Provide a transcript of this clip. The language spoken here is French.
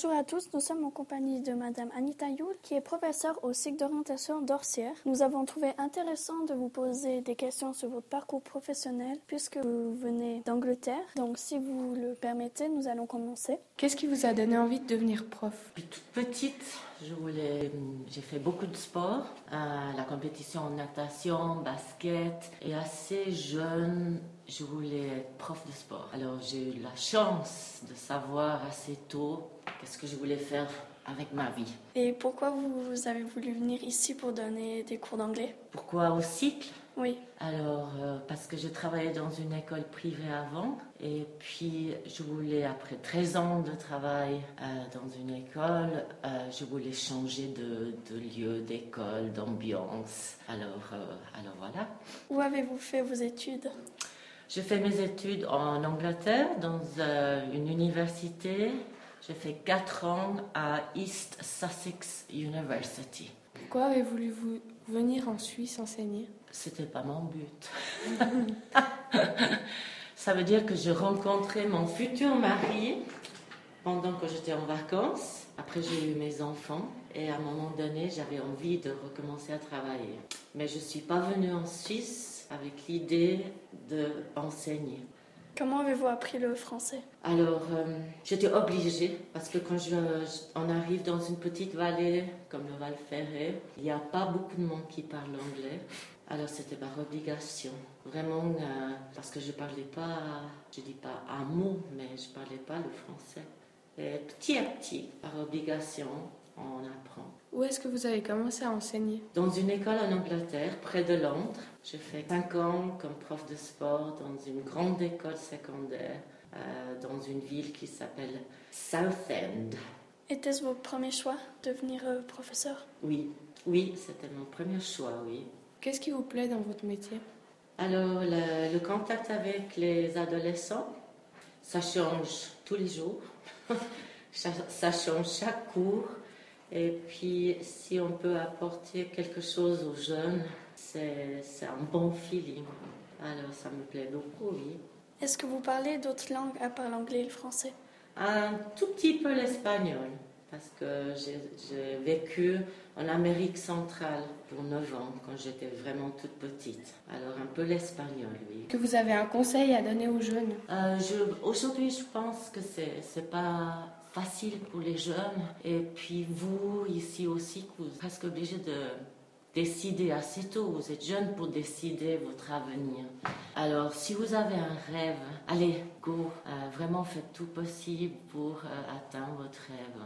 Bonjour à tous, nous sommes en compagnie de Madame Anita Youl, qui est professeure au cycle d'orientation d'Orsière. Nous avons trouvé intéressant de vous poser des questions sur votre parcours professionnel, puisque vous venez d'Angleterre. Donc, si vous le permettez, nous allons commencer. Qu'est-ce qui vous a donné envie de devenir prof? Toute petite, je voulais, j'ai fait beaucoup de sport, euh, la compétition en natation, basket, et assez jeune, je voulais être prof de sport. Alors j'ai eu la chance de savoir assez tôt qu'est-ce que je voulais faire avec ma vie. Et pourquoi vous avez voulu venir ici pour donner des cours d'anglais? Pourquoi au cycle? Oui. Alors, euh, parce que je travaillais dans une école privée avant, et puis je voulais, après 13 ans de travail euh, dans une école, euh, je voulais changer de, de lieu, d'école, d'ambiance. Alors, alors voilà. Où avez-vous fait vos études? J'ai fait mes études en Angleterre, dans une université j'ai fait 4 ans à East Sussex University. Pourquoi avez-vous voulu vous venir en Suisse enseigner? C'était pas mon but. Ça veut dire que je rencontrais mon futur mari pendant que j'étais en vacances. Après, j'ai eu mes enfants et à un moment donné, j'avais envie de recommencer à travailler. Mais je ne suis pas venue en Suisse avec l'idée d'enseigner. Comment avez-vous appris le français? Alors, euh, j'étais obligée parce que quand je, on arrive dans une petite vallée comme le Val Ferret, il n'y a pas beaucoup de monde qui parle anglais. Alors, c'était par obligation. Vraiment, euh, parce que je ne parlais pas, je dis pas un mot, mais je ne parlais pas le français. Et petit à petit, par obligation, on apprend. Où est-ce que vous avez commencé à enseigner Dans une école en Angleterre, près de Londres. J'ai fait 5 ans comme prof de sport dans une grande école secondaire euh, dans une ville qui s'appelle Southend. Était-ce votre premier choix, devenir euh, professeur Oui, oui, c'était mon premier choix, oui. Qu'est-ce qui vous plaît dans votre métier Alors, le, le contact avec les adolescents, ça change tous les jours. ça, ça change chaque cours. Et puis, si on peut apporter quelque chose aux jeunes, c'est un bon feeling. Alors, ça me plaît beaucoup, oui. Est-ce que vous parlez d'autres langues à part l'anglais et le français? Un tout petit peu l'espagnol, parce que j'ai vécu en Amérique centrale pour 9 ans, quand j'étais vraiment toute petite. Alors, un peu l'espagnol, oui. Que vous avez un conseil à donner aux jeunes? Euh, Aujourd'hui, je pense que c'est pas facile pour les jeunes. Et puis vous, ici aussi, vous êtes presque obligé de décider assez tôt. Vous êtes jeune pour décider votre avenir. Alors, si vous avez un rêve, allez, go. Euh, vraiment, faites tout possible pour euh, atteindre votre rêve.